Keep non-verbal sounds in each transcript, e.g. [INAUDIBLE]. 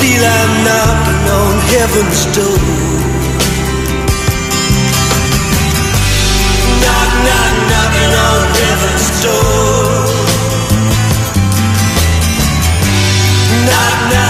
feel I'm knocking on heaven's door. Knock, knock, knocking on heaven's door. Knock, knock,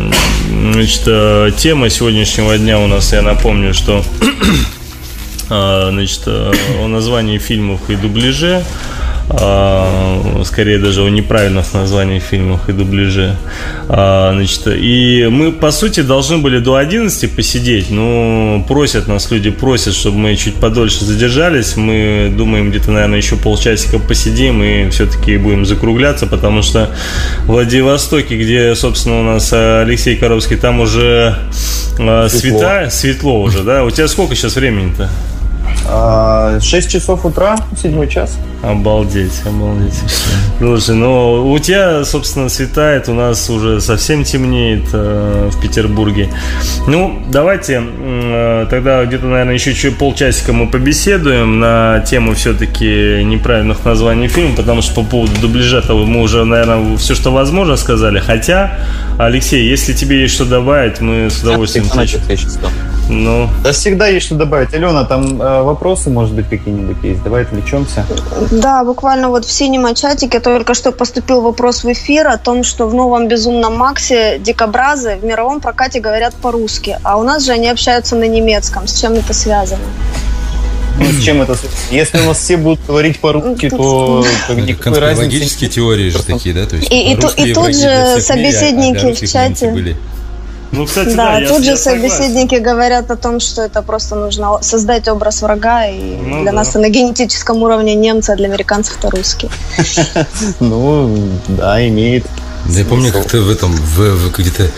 Значит, э, тема сегодняшнего дня у нас, я напомню, что а, [CLEARS THROAT] значит, э, о названии фильмов и дубляже, а, скорее даже о неправильных названиях фильмов и дубляже. А, Значит, и мы, по сути, должны были до 11 посидеть, но просят нас люди, просят, чтобы мы чуть подольше задержались. Мы думаем, где-то, наверное, еще полчасика посидим и все-таки будем закругляться, потому что в Владивостоке, где, собственно, у нас Алексей Коровский, там уже э, света, светло уже, да? У тебя сколько сейчас времени-то? 6 А, часов утра, 7 час. Обалдеть, обалдеть. Слушай, ну у тебя, собственно, светает, у нас уже совсем темнеет э, в Петербурге. Ну, давайте э, тогда где-то, наверное, еще чуть полчасика мы побеседуем на тему все-таки неправильных названий фильма, потому что по поводу дубляжа того мы уже, наверное, все, что возможно, сказали. Хотя, Алексей, если тебе есть что добавить, мы с удовольствием... Начал, я сейчас. Ну, Да всегда есть что добавить. Алена, там э, вопросы, может быть, какие-нибудь есть? Давай отвлечемся. Да, буквально вот в синема чатике только что поступил вопрос в эфир о том, что в новом «Безумном Максе» дикобразы в мировом прокате говорят по-русски, а у нас же они общаются на немецком. С чем это связано? Ну, с чем это связано? Если у нас все будут говорить по-русски, то никакой разницы теории же такие, да? То есть И- и и тут же а собеседники в чате. были. Ну кстати, да, Да, я- тут я же согласен. собеседники говорят о том, что это просто нужно создать образ врага, и Ну для да. нас на генетическом уровне немцы, а для американцев это русские. [LAUGHS] Ну, да, имеет. Я помню, как ты в этом, в, в где-то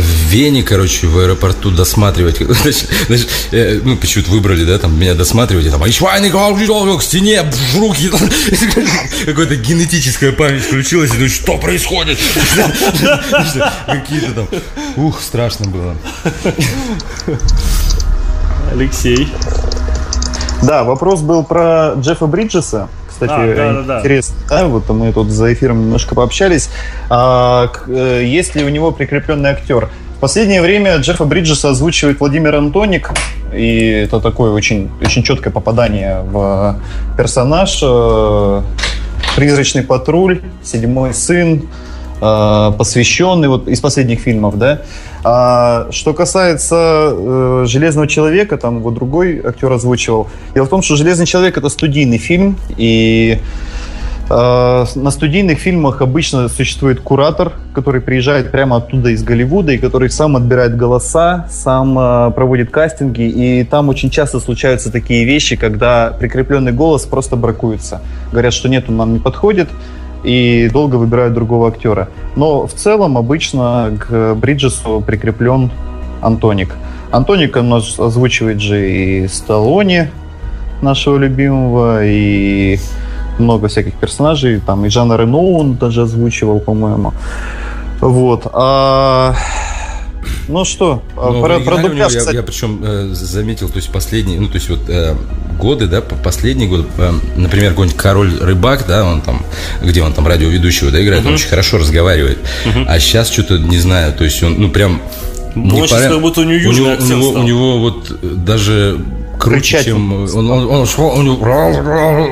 в Вене, короче, в аэропорту досматривать. [LAUGHS] Значит, значит, э, ну, почему-то выбрали, да, там, меня досматривать, и там, «Ай, швайны, к стене, бж, руки. [LAUGHS] Какая-то генетическая память включилась, и думаю, что происходит? [LAUGHS] Какие-то там, ух, страшно было. Алексей. Да, вопрос был про Джеффа Бриджеса. Кстати, А, да, да, да. интересно, да, вот мы тут за эфиром немножко пообщались. А, э, есть ли у него прикрепленный актер? В последнее время Джеффа Бриджеса озвучивает Владимир Антоник, и это такое очень, очень четкое попадание в персонаж. Э, Призрачный патруль, Седьмой сын, посвященный вот из последних фильмов, да. А, что касается э, Железного человека, там его другой актер озвучивал. Дело в том, что Железный человек это студийный фильм, и э, на студийных фильмах обычно существует куратор, который приезжает прямо оттуда из Голливуда и который сам отбирает голоса, сам э, проводит кастинги, и там очень часто случаются такие вещи, когда прикрепленный голос просто бракуется. Говорят, что нет, он нам не подходит, и долго выбирают другого актера. Но в целом обычно к Бриджесу прикреплен Антоник. Антоник нас озвучивает же и Сталлоне, нашего любимого, и много всяких персонажей. Там и Жанна Рено он даже озвучивал, по-моему. Вот. А ну что, а Но про, про у него, я, я причем э, заметил, то есть последние, ну то есть вот э, годы, да, по- последние годы, э, например, какой-нибудь король рыбак, да, он там, где он там радиоведущего, да, играет, он очень хорошо разговаривает. А сейчас что-то не знаю, то есть он, ну прям Ну, он сейчас как будто у него южный него, у него, стал. у него вот даже круче, Кричать чем он он, он, он него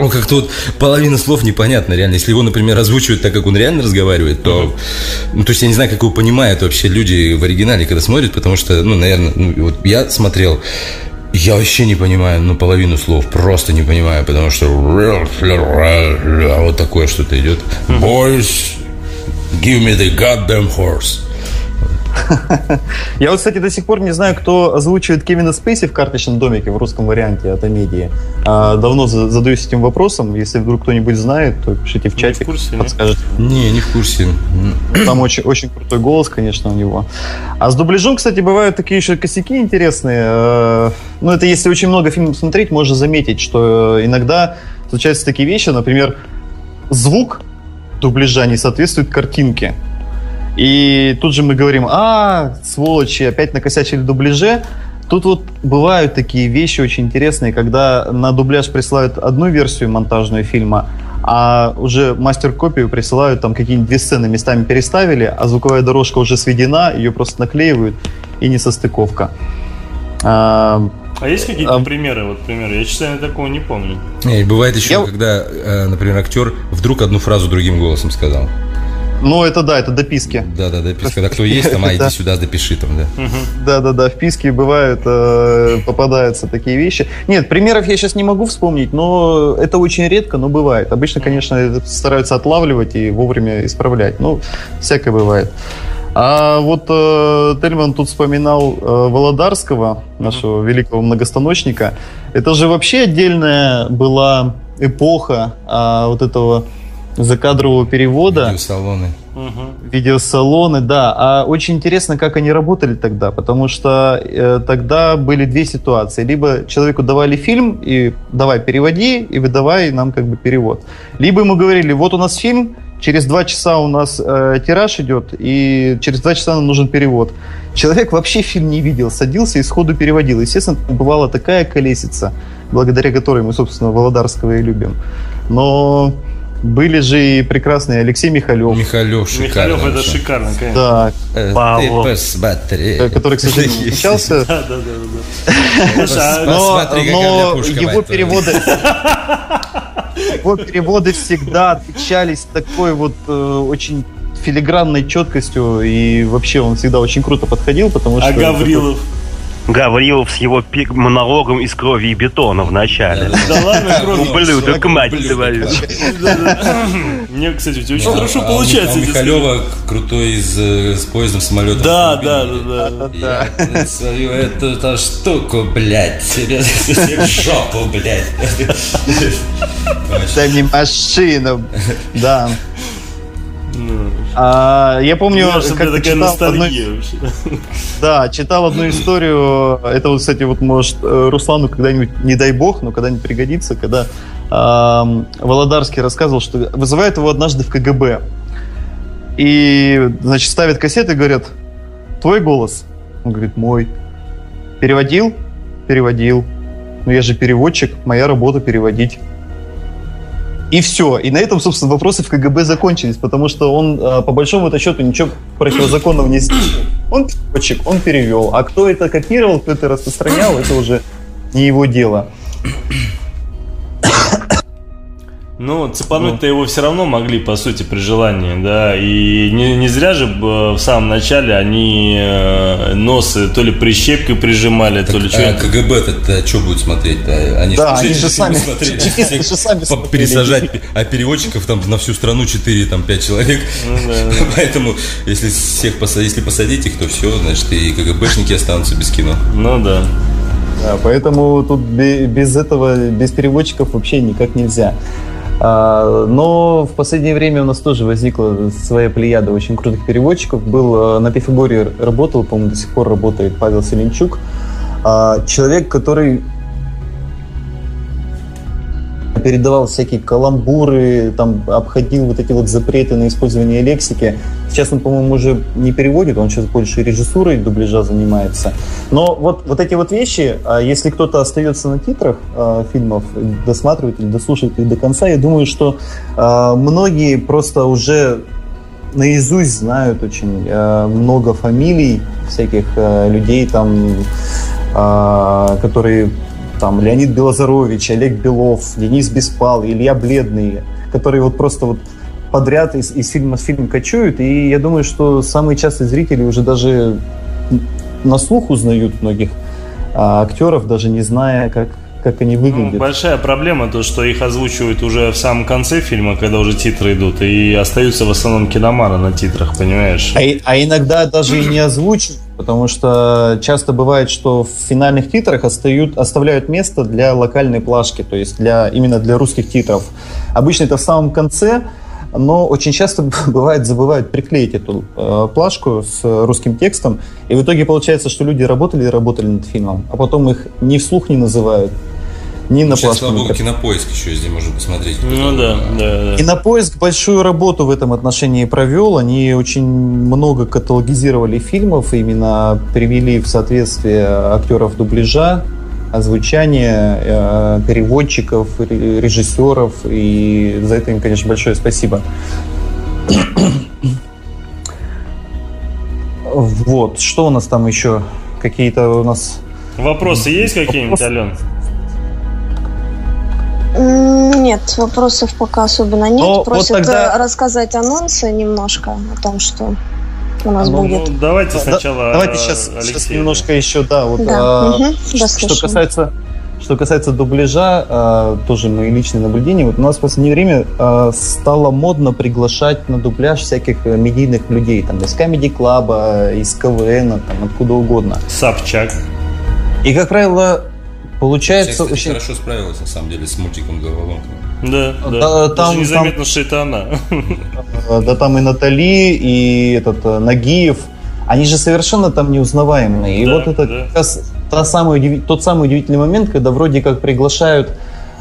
он как-то вот половина слов непонятно реально. Если его, например, озвучивают так, как он реально разговаривает, то, ну, то есть я не знаю, как его понимают вообще люди в оригинале, когда смотрят, потому что, ну, наверное, ну, вот я смотрел, я вообще не понимаю, ну, половину слов, просто не понимаю, потому что а вот такое что-то идет. Boys, give me the goddamn horse. [LAUGHS] Я вот, кстати, до сих пор не знаю, кто озвучивает Кевина Спейси в «Карточном домике» в русском варианте от Амедии. А, давно за- задаюсь этим вопросом. Если вдруг кто-нибудь знает, то пишите в Не чате, в курсе, не? Не, не в курсе. Там очень, очень крутой голос, конечно, у него. А с дубляжом, кстати, бывают такие еще косяки интересные. Э, Ну, это если очень много фильмов смотреть, можно заметить, что иногда случаются такие вещи, например, звук дубляжа не соответствует картинке. И тут же мы говорим, а, сволочи, опять накосячили в дубляже. Тут вот бывают такие вещи очень интересные, когда на дубляж присылают одну версию монтажную фильма, а уже мастер-копию присылают, там какие-нибудь две сцены местами переставили, а звуковая дорожка уже сведена, ее просто наклеивают, и не состыковка. А, А есть какие-то А- примеры? Вот примеры. Я, честно, такого не помню. Не, бывает еще, Я- когда, э, например, актер вдруг одну фразу другим голосом сказал. Ну, это да, это дописки. Да, да, допись. Когда кто [LAUGHS] есть, там, а иди Да. сюда, допиши там, да. Да-да-да, в писке бывают, э, попадаются такие вещи. Нет, примеров я сейчас не могу вспомнить, но это очень редко, но бывает. Обычно, конечно, стараются отлавливать и вовремя исправлять. Ну, всякое бывает. А вот э, Тельман тут вспоминал э, Володарского, нашего великого многостаночника. Это же вообще отдельная была эпоха а, вот этого закадрового перевода Видеосалоны. Мгм. видеосалоны, да. А очень интересно, как они работали тогда, потому что э, тогда были две ситуации. Либо человеку давали фильм и давай переводи, и выдавай нам как бы перевод. Либо ему говорили, вот у нас фильм, через два часа у нас э, тираж идет, и через два часа нам нужен перевод. Человек вообще фильм не видел, садился и сходу переводил. Естественно, бывала такая колесица, благодаря которой мы, собственно, Володарского и любим. Но были же и прекрасные Алексей Михалев, Михалев шикарно. Михалев это вообще. шикарно, конечно. да, Э, Павлов. Ты посмотри. э, который, к сожалению, не встречался. Да, да, да, а- Но, Посмотри, но его переводы... Его переводы всегда отличались такой вот э, очень филигранной четкостью, и вообще он всегда очень круто подходил, потому что... а Гаврилов? Гаврилов с его монологом из крови и бетона в начале. Да ладно, кроме... Ублюдок, мать твою. [LAUGHS] Мне, кстати, у тебя очень Ну, хорошо получается. А Михалева крутой из, э, с поездом самолетом. Да, да, да, да. Эту, эту штуку, блядь, себе себе в жопу, блядь. Дай мне [LAUGHS] машину. Да. А, я помню, же, как такая читал одну, ностальгия вообще. да, читал одну историю. Это вот, кстати, вот может э, Руслану когда-нибудь, не дай бог, но когда-нибудь пригодится, когда ам, Володарский рассказывал, что вызывает его однажды в КГБ. И, значит, ставят кассеты и говорят, твой голос? Он говорит, мой. Переводил? Переводил. Ну я же переводчик, моя работа переводить. И все. И на этом, собственно, вопросы в КГБ закончились, потому что он, э, по большому счету, ничего противозаконного не сделал. Он переводчик, он перевел. А кто это копировал, кто это распространял, это уже не его дело. Ну, цепануть-то его все равно могли, по сути, при желании, да. И не, не зря же э, в самом начале они э, носы то ли прищепкой прижимали, то ли А что. КГБ-то что будет смотреть-то? Они Да, ж [LAUGHS] они же сами- чекисты всех же сами пересажать, а переводчиков там на всю страну 4, там 5 человек. Ну да, [LAUGHS] Поэтому, если всех посадить, если посадить их, то все, значит, и КГБшники останутся без кино. Ну да. Да, поэтому тут бе- без этого, без переводчиков вообще никак нельзя. А, Но в последнее время у нас тоже возникла своя плеяда очень крутых переводчиков. Был э, на Пифагоре работал, по-моему, до сих пор работает Павел Селенчук. А, Человек, который передавал всякие каламбуры, там обходил вот эти вот запреты на использование лексики. Сейчас он, по-моему, уже не переводит, он сейчас больше режиссурой дубляжа занимается. Но вот, вот эти вот вещи, а если кто-то остается на титрах а, фильмов, досматривает или дослушивает их до конца, я думаю, что а, многие просто уже наизусть знают очень а, много фамилий всяких а, людей, там, а, которые там Леонид Белозарович, Олег Белов, Денис Беспал, Илья Бледный, которые вот просто вот подряд из, из фильма в фильм кочуют, и я думаю, что самые частые зрители уже даже на слух узнают многих а, актеров, даже не зная, как, как они Ну, выглядят. большая проблема то, что их озвучивают уже в самом конце фильма, когда уже титры идут, и остаются в основном киноманы на титрах, понимаешь? А, а иногда даже и не озвучивают, потому что часто бывает, что в финальных титрах остают, оставляют место для локальной плашки, то есть для, именно для русских титров. Обычно это в самом конце, но очень часто [LAUGHS] бывает забывают приклеить эту э, плашку с русским текстом, и в итоге получается, что люди работали и работали над фильмом, а потом их ни вслух не называют, ни на Сейчас, слава богу, кинопоиск еще здесь можно посмотреть. Ну да, да, да. Кинопоиск большую работу в этом отношении провел. Они очень много каталогизировали фильмов, именно привели в соответствие актеров дубляжа, озвучания, э, переводчиков, ре- режиссеров. И за это им, конечно, большое спасибо. Вот, что у нас там еще? Какие-то у нас... Вопросы есть какие-нибудь, Вопросы? Ален? Нет, вопросов пока особенно нет. Ну, вот Просят тогда- э, рассказать анонсы немножко о том, что у нас Ну, будет. Ну, давайте Да, сначала Давайте э, сейчас, Алексей, сейчас да. немножко еще, да, вот Да, а, да, что слушаю. касается что касается дубляжа, а, тоже мои личные наблюдения. Вот у нас в последнее время а, стало модно приглашать на дубляж всяких э, медийных людей, там из Comedy Club, из КВН, там откуда угодно. Собчак. И как правило, Получается кстати, очень хорошо справилась, на самом деле, с мультиком «Головоломка». Да, да. Да, Даже там- незаметно, что это она. Да там и Натали, и этот э, Нагиев. Они же совершенно там неузнаваемые. И Да, вот это да. как раз та самая тот самый удивительный момент, когда вроде как приглашают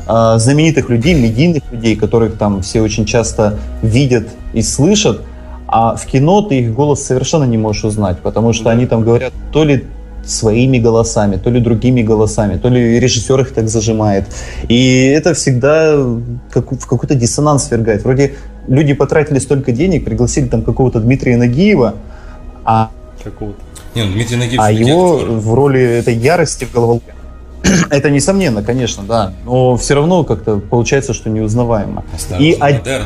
э, знаменитых людей, медийных людей, которых там все очень часто видят и слышат, а в кино ты их голос совершенно не можешь узнать, потому что Да. они там говорят то ли своими голосами, то ли другими голосами, то ли режиссер их так зажимает. И это всегда как, в какой-то диссонанс свергает. Вроде люди потратили столько денег, пригласили там какого-то Дмитрия Нагиева, а, Какого-то. Не, ну Дмитрий Нагиев... а его актер. в роли этой ярости в головоломке. [CLEARS THROAT] Это несомненно, конечно, да. Но все равно как-то получается, что неузнаваемо. Осторожно, И од- модерн.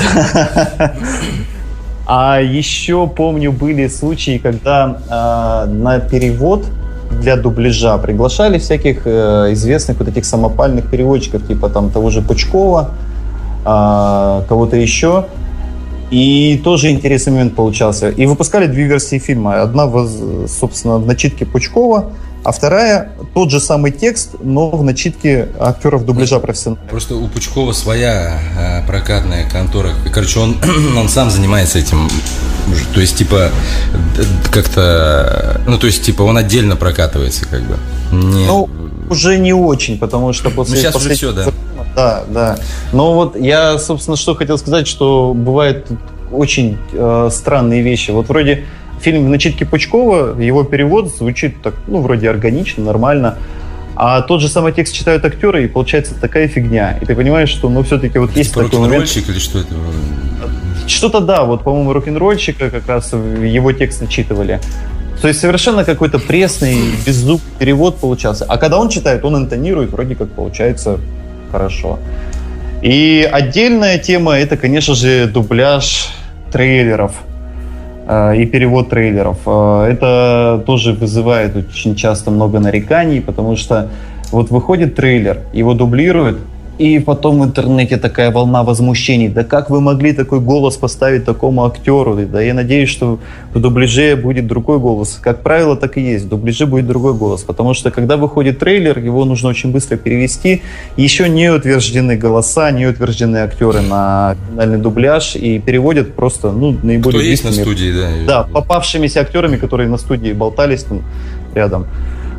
[LAUGHS] А еще помню, были случаи, когда э, на перевод для дубляжа приглашали всяких э, известных вот этих самопальных переводчиков, типа там того же Пучкова, э, кого-то еще. И тоже интересный момент получался. И выпускали две версии фильма. Одна, собственно, в начитке Пучкова, а вторая тот же самый текст, но в начитке актеров дубляжа профессиональных. Просто у Пучкова своя э, прокатная контора. Короче, он, [CLEARS THROAT] он сам занимается этим. Уже, То есть, типа, как-то... Ну, то есть, типа, он отдельно прокатывается, как бы. Не- Ну, уже не очень, потому что после Ну, щас уже последнего всё, да. Да, да. Но вот я, собственно, что хотел сказать, что бывают очень э, странные вещи. Вот вроде фильм в начитке Пучкова, его перевод звучит так, ну, вроде органично, нормально. А тот же самый текст читают актеры, и получается такая фигня. И ты понимаешь, что, ну, все-таки вот есть Типа такой момент. или что это? Что-то да, вот, по-моему, рок-н-ролльщика как раз его текст начитывали. То есть совершенно какой-то пресный, беззуб перевод получался. А когда он читает, он интонирует, вроде как получается хорошо. И отдельная тема это, конечно же, дубляж трейлеров и перевод трейлеров. Э, Это тоже вызывает очень часто много нареканий, потому что вот выходит трейлер, его дублируют, и потом в интернете такая волна возмущений. Да как вы могли такой голос поставить такому актеру? Да я надеюсь, что в дубляже будет другой голос. Как правило, так и есть. В дубляже будет другой голос. Потому что когда выходит трейлер, его нужно очень быстро перевести. Еще не утверждены голоса, не утверждены актеры на финальный дубляж. И переводят просто ну, наиболее Кто есть на студии, да. да, попавшимися актерами, которые на студии болтались там рядом.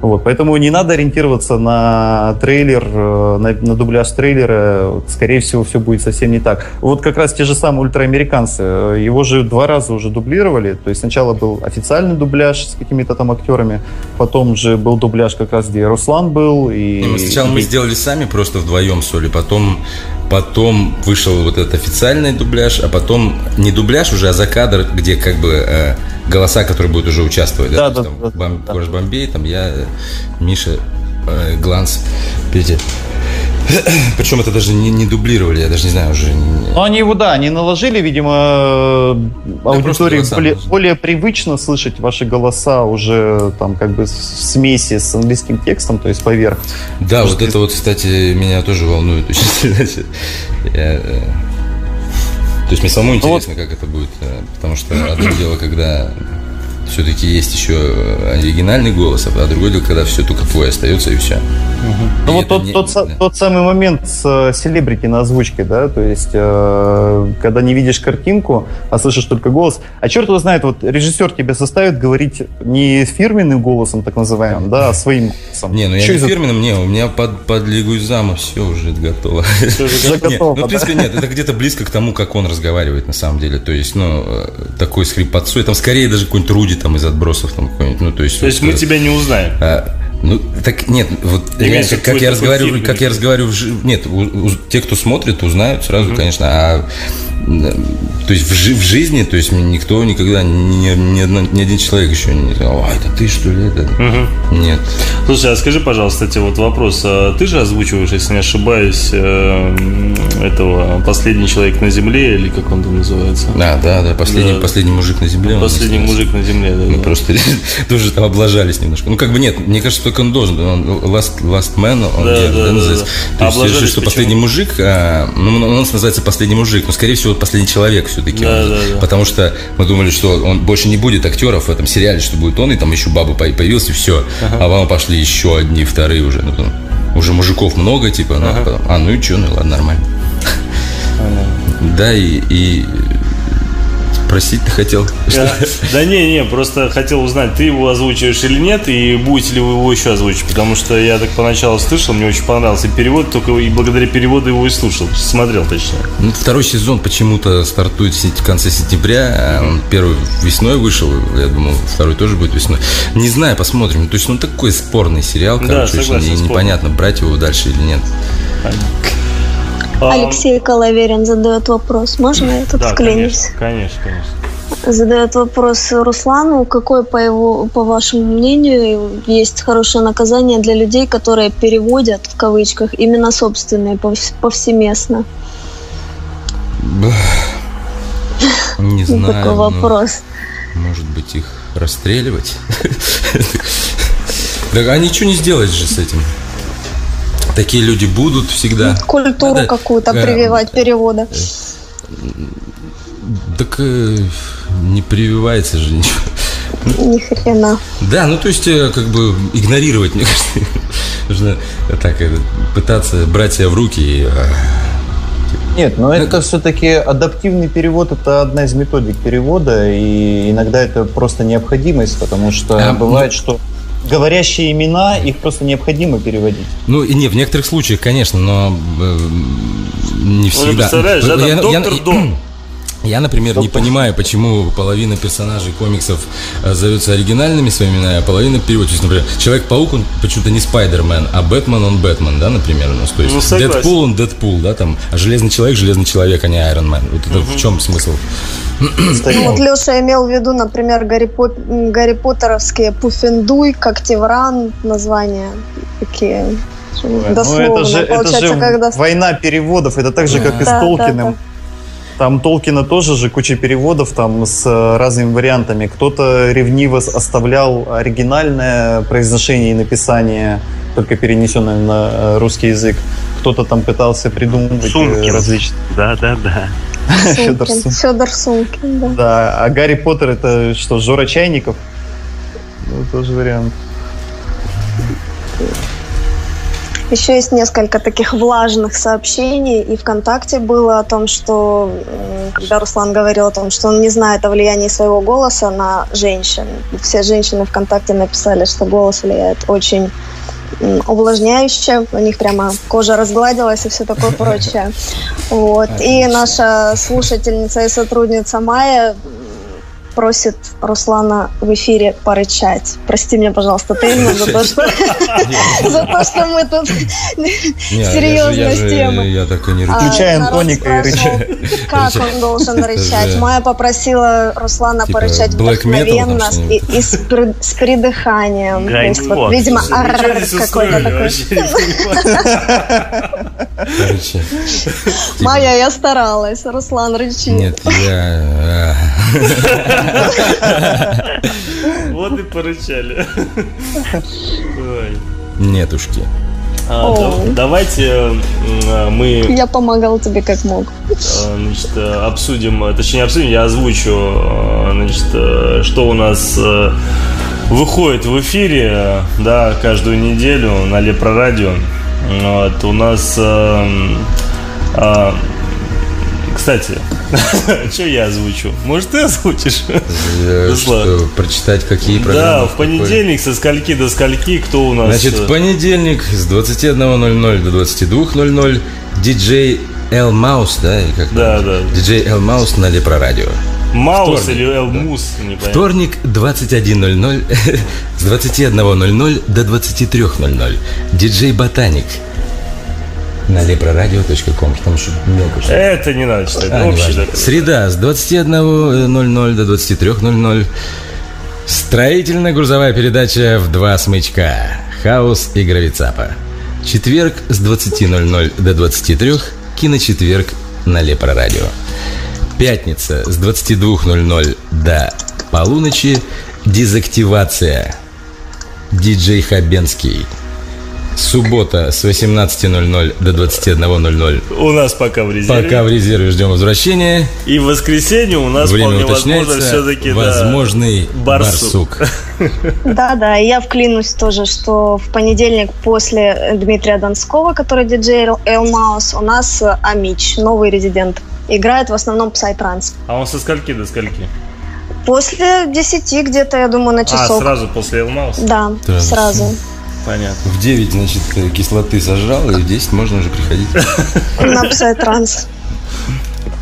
Вот, поэтому не надо ориентироваться на трейлер, э, на, на дубляж трейлера. Скорее всего, все будет совсем не так. Вот как раз те же самые ультраамериканцы. э, Его же два раза уже дублировали. То есть сначала был официальный дубляж с какими-то там актерами, потом же был дубляж как раз, где Руслан был. И, мы сначала мы и- сделали сами просто вдвоем соли, потом, потом вышел вот этот официальный дубляж, а потом не дубляж уже, а закадр, где как бы э, голоса, которые будут уже участвовать. Да, есть да, там да, Бом- да. Бомбей, там я, Миша, э, Гланс. Видите? [COUGHS] Причем это даже не, не дублировали, я даже не знаю уже. Ну, они его, да, они наложили, видимо, э, аудитории более, более привычно слышать ваши голоса уже там как бы в смеси с английским текстом, то есть поверх. Да, Может, вот это вот, кстати, меня тоже волнует очень сильно. [LAUGHS] Я, э, То есть мне самому Ну вот- интересно, как это будет, э, потому что одно дело, когда все-таки есть еще э, оригинальный голос, а другое дело, когда все только твой остается и все. Ну вот тот, тот, са- тот самый момент с э, селебрити на озвучке, да, то есть э, когда не видишь картинку, а слышишь только голос. А черт его знает, вот режиссер тебя заставит говорить не фирменным голосом, так называемым, да, а своим голосом. Не, ну я Чё не из-за- фирменным, не, у меня под, под Лигу зама все уже готово. Уже [LAUGHS] Не, готово, Ну, в принципе, нет, это где-то близко к тому, как он разговаривает на самом деле. То есть, ну, э, такой с хрипотцой, там скорее даже какой-нибудь Руди там из отбросов, там какой-нибудь, ну, то есть... То есть вот, мы э, тебя не узнаем. А, ну, так нет, вот Имеется как, как я разговариваю, как я разговариваю, нет, у- у- те, кто смотрит, узнают сразу, конечно, а то есть в, жи- в жизни, то есть никто никогда, ни, ни, одно- ни один человек еще не сказал, а, это ты что ли, это? Нет. Слушай, а скажи, пожалуйста, кстати, вот вопрос. А Ты же озвучиваешь, если не ошибаюсь, э, этого «Последний человек на земле» или как он там называется? Да, да, да, последний, Да. последний мужик на земле. «Последний мужик на земле», да. Мы да. просто [LAUGHS] тоже там облажались немножко. Ну, как бы нет, мне кажется, только он должен. Он last, last Man, он Да, где, да, да, да, называется. да. То есть, что последний мужик, а, ну, у нас называется последний мужик, но, скорее всего, последний человек все-таки. Да, да, да. Потому что мы думали, что он больше не будет актеров в этом сериале, что будет он, и там еще баба по- появилась, и все. А вам пошли еще одни, вторые уже. Ну, там, уже мужиков много, типа, ну, а потом, а, ну и что, ну ладно, нормально. Да, и, и спросить ты хотел. Да, да не, не, просто хотел узнать, ты его озвучиваешь или нет, и будете ли вы его еще озвучивать, потому что я так поначалу слышал, мне очень понравился перевод, только и благодаря переводу его и слушал, смотрел точнее. Ну, второй сезон почему-то стартует в конце сентября. а Он первый весной вышел. Я думал, второй тоже будет весной. Не знаю, посмотрим. То есть, ну, такой спорный сериал. Да, Короче, очень согласен, не- спорный. непонятно, брать его дальше или нет. А, Алексей Коловерин задает вопрос. Можно я тут Да, вклинюсь? конечно, конечно, конечно. Задает вопрос Руслану. Какое, по, его, по вашему мнению, есть хорошее наказание для людей, которые переводят, в кавычках, именно собственные повс- повсеместно? Не [LAUGHS] знаю. Такой вопрос. может быть, их расстреливать? [LAUGHS] Так, а ничего не сделаешь же с этим. Такие люди будут всегда. Культуру Надо, какую-то э, прививать перевода. Так э, не прививается же ничего. Ни хрена. Да, ну то есть э, как бы игнорировать, мне кажется, [LAUGHS] нужно так э, пытаться брать себя в руки и э, Нет, но это все-таки адаптивный перевод, это одна из методик перевода, и иногда это просто необходимость, потому что А, бывает, что говорящие имена, их просто необходимо переводить. Ну, и не, в некоторых случаях, конечно, но э, не всегда. представляешь, да, там Я- я- доктор Дом. Я, например, не понимаю, почему половина персонажей комиксов э, зовется оригинальными своими именами, а половина есть, например, Человек-паук, он почему-то не Spider-Man, а Бэтмен, он Бэтмен, да, например, у нас. То есть, Ну, согласен. Дэдпул, он Дэдпул, да, там, а Железный Человек, Железный Человек, а не Iron Man. Вот это в чем смысл? Ну, вот Леша имел в виду, например, Гарри, Пот- м, Гарри Поттеровские Пуффендуй, Когтевран, названия такие. Ну, это же, это же когда... война переводов, это так же, как и с Да, да, Толкиным. да. Там Толкина тоже же куча переводов там с э, разными вариантами. Кто-то ревниво оставлял оригинальное произношение и написание, только перенесенное на э, русский язык. Кто-то там пытался придумывать э, Сумкин. различные... Да, да, да. [LAUGHS] Фёдор Сумкин. Сум- Федор Сумкин, да. Да, а Гарри Поттер это что, Жора Чайников? Ну, тоже вариант. Еще есть несколько таких влажных сообщений, и ВКонтакте было о том, что когда Руслан говорил о том, что он не знает о влиянии своего голоса на женщин, все женщины ВКонтакте написали, что голос влияет очень увлажняюще, у них прямо кожа разгладилась и все такое прочее. [LAUGHS] Вот. И наша слушательница и сотрудница Майя просит Руслана в эфире порычать. Прости меня, пожалуйста, Тельма, за то, что за то, что мы тут Не, а серьезная я так и не рычу. А, Включай народ Антоника и спрашивал, Как он должен рычать? Майя попросила Руслана Типа порычать вдохновенно и, с, при- с придыханием. То есть, вот, Гайд-фокс. видимо, какой-то такой. Короче, Майя, я старалась. Руслан, рычи. Нет, я... Вот и порычали. Ой. Нетушки. А, О. да- Давайте а, мы Я помогал тебе как мог. э, значит, э, обсудим, э, точнее обсудим, я озвучу, э, значит, э, что у нас э, выходит в эфире, э, да, каждую неделю на Лепро Радио. Вот, у нас, э, а, кстати, [LAUGHS] что я озвучу? Может, ты озвучишь? Э, Руслан. Что, прочитать какие программы? Да, в понедельник со скольки до скольки, кто у нас? Значит, э, в понедельник с 21.00 до 22.00 диджей Эл Маус, да? Или как Да, да. Диджей Эл Маус на Лепро Радио. Маус вторник, или Элмус, не понятно. Вторник 21.00 с 21.00 до 23.00 диджей Ботаник на leproradio.com. Там еще что Это не надо читать, А, общий такой. Среда с 21.00 до 23.00. Строительно-грузовая передача в два смычка. Хаос и гравицапа. Четверг с 20.00 до 23. Киночетверг на Лепро Радио. Пятница с 22.00 до полуночи. Дезактивация. Диджей Хабенский. Суббота с 18.00 до 21.00. У нас пока в резерве. Пока в резерве ждем возвращения. И в воскресенье у нас Время вполне возможно уточняется. все-таки Возможный барсук. барсук. Да, да, и я вклинусь тоже, что в понедельник после Дмитрия Донского, который диджей Эл Маус, у нас э, Амич, новый резидент. Играет в основном Psytrance. А он со скольки до скольки? После 10 где-то, я думаю, на А, часок. сразу после Элмаус? Да, Сразу. сразу. Понятно. В 9, значит, э, кислоты сожрал, и в 10 можно уже приходить. На Psytrance.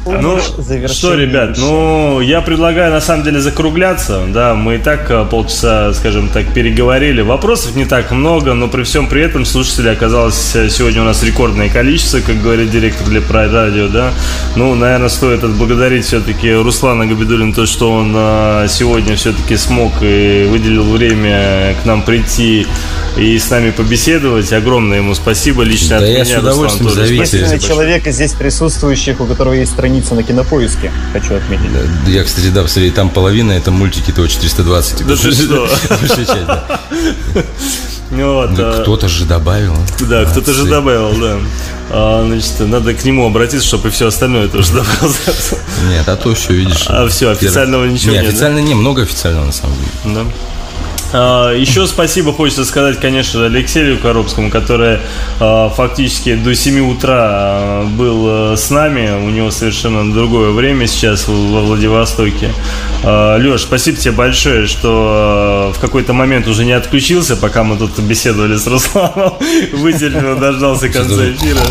Ну, что, ребят, ну, я предлагаю, на самом деле, закругляться. Да, мы и так э, полчаса, скажем так, переговорили. Вопросов не так много, но при всем при этом слушателей оказалось э, сегодня у нас рекордное количество, как говорит директор для радио, да. Ну, наверное, стоит отблагодарить все-таки Руслана Габидулина, то, что он э, сегодня все-таки смог и выделил время к нам прийти и с нами побеседовать. Огромное ему спасибо лично Да от я меня, с удовольствием, Руслан, тоже Единственный человек из здесь присутствующих, у которого есть страница на кинопоиске, хочу отметить. Я, кстати, да, посмотри, там половина это мультики ТО 420. Да ты что? [LAUGHS] Ну Да а, Кто-то же добавил. Да, кто-то же добавил, да. А, значит, надо к нему обратиться, чтобы и все остальное тоже добавил. Нет, а то все, видишь. А всё, официального ничего не, нет, официально не, много официального на самом деле. Да. А, Еще спасибо хочется сказать, конечно Алексею Коробскому, который а, фактически до 7 утра а, был а, с нами. У него совершенно другое время сейчас во Владивостоке. Леш, спасибо тебе большое, что в какой-то момент уже не отключился, пока мы тут беседовали с Русланом. [LAUGHS] Выделенно дождался конца эфира.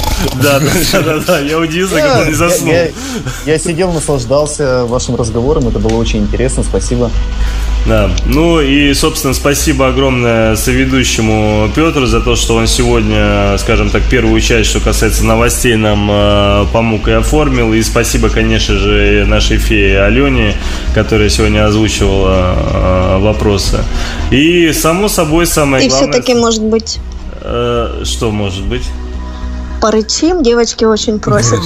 Да, да, да, да. Я удивился, как он не Я, заснул. я- я сидел, наслаждался вашим разговором, это было очень интересно, спасибо. Да. Ну и, собственно, спасибо огромное соведущему Петру за то, что он сегодня, скажем так, первую часть, что касается новостей, нам э, помог и оформил. И спасибо, конечно же, нашей фее Алене, которая сегодня озвучивала э, вопросы. И, само собой, самое И главное... все-таки, может быть, Э, что может быть? Порычим, девочки очень просят.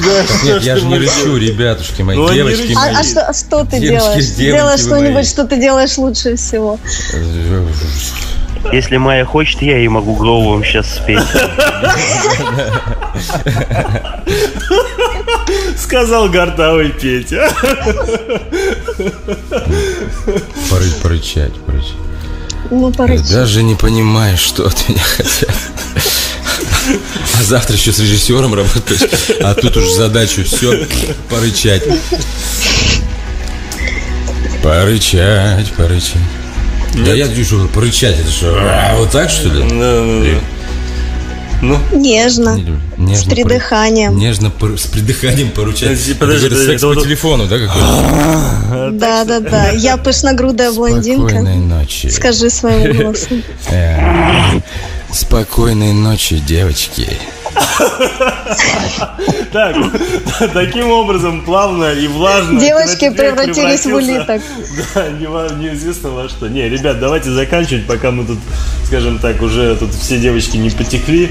Нет, я же не рычу, ребятушки мои, Ну, девочки. А, а мои. что, а что ты делаешь? Делай что-нибудь, что ты делаешь лучше всего. Если Майя хочет, я ей могу голову сейчас спеть. Сказал гортавый Петя. Поры- Порычать, порычать. Ну, порычим. Даже не понимаешь, что от меня хотят. А завтра еще с режиссером работаешь, а тут уж задачу все порычать. Порычать, порычать. Да я что, порычать, это что, а, вот так что ли? Ну, Нежно. Не люблю. С Нежно пор- придыханием. Нежно пор- с придыханием поручать. Подожди, подожди, секс это по телефону, да, какой-то? Да, да, да. Я пышногрудая блондинка. Спокойной ночи. Скажи своим голосом. Спокойной ночи, девочки. Так, таким образом плавно и влажно. Девочки превратились в улиток. Да, неизвестно во что. Не, ребят, давайте заканчивать, пока мы тут, скажем так, уже тут все девочки не потекли.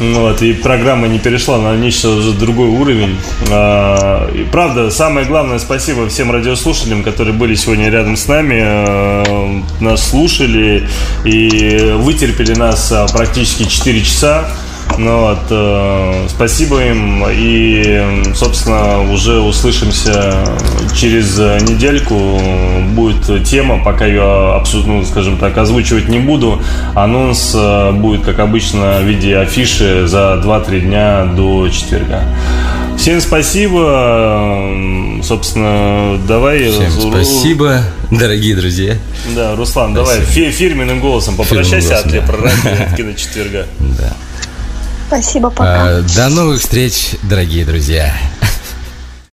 Вот, и программа не перешла на нечто уже другой уровень. А, и правда, самое главное, спасибо всем радиослушателям, которые были сегодня рядом с нами, э, нас слушали и вытерпели нас а, практически 4 часа. Ну вот, э, спасибо им и, собственно, уже услышимся через недельку. Будет тема, пока ее абсолютно, ну, скажем так, озвучивать не буду. Анонс э, будет, как обычно, в виде афиши за 2-3 дня до четверга. Всем спасибо. Собственно, давай... Всем спасибо, дорогие друзья. Да, Руслан, давай Спасибо. фи- фирменным голосом попрощайся голосом, от да. Лепрорадио кино четверга. [LAUGHS] Да. Спасибо, пока. А, До новых встреч, дорогие друзья.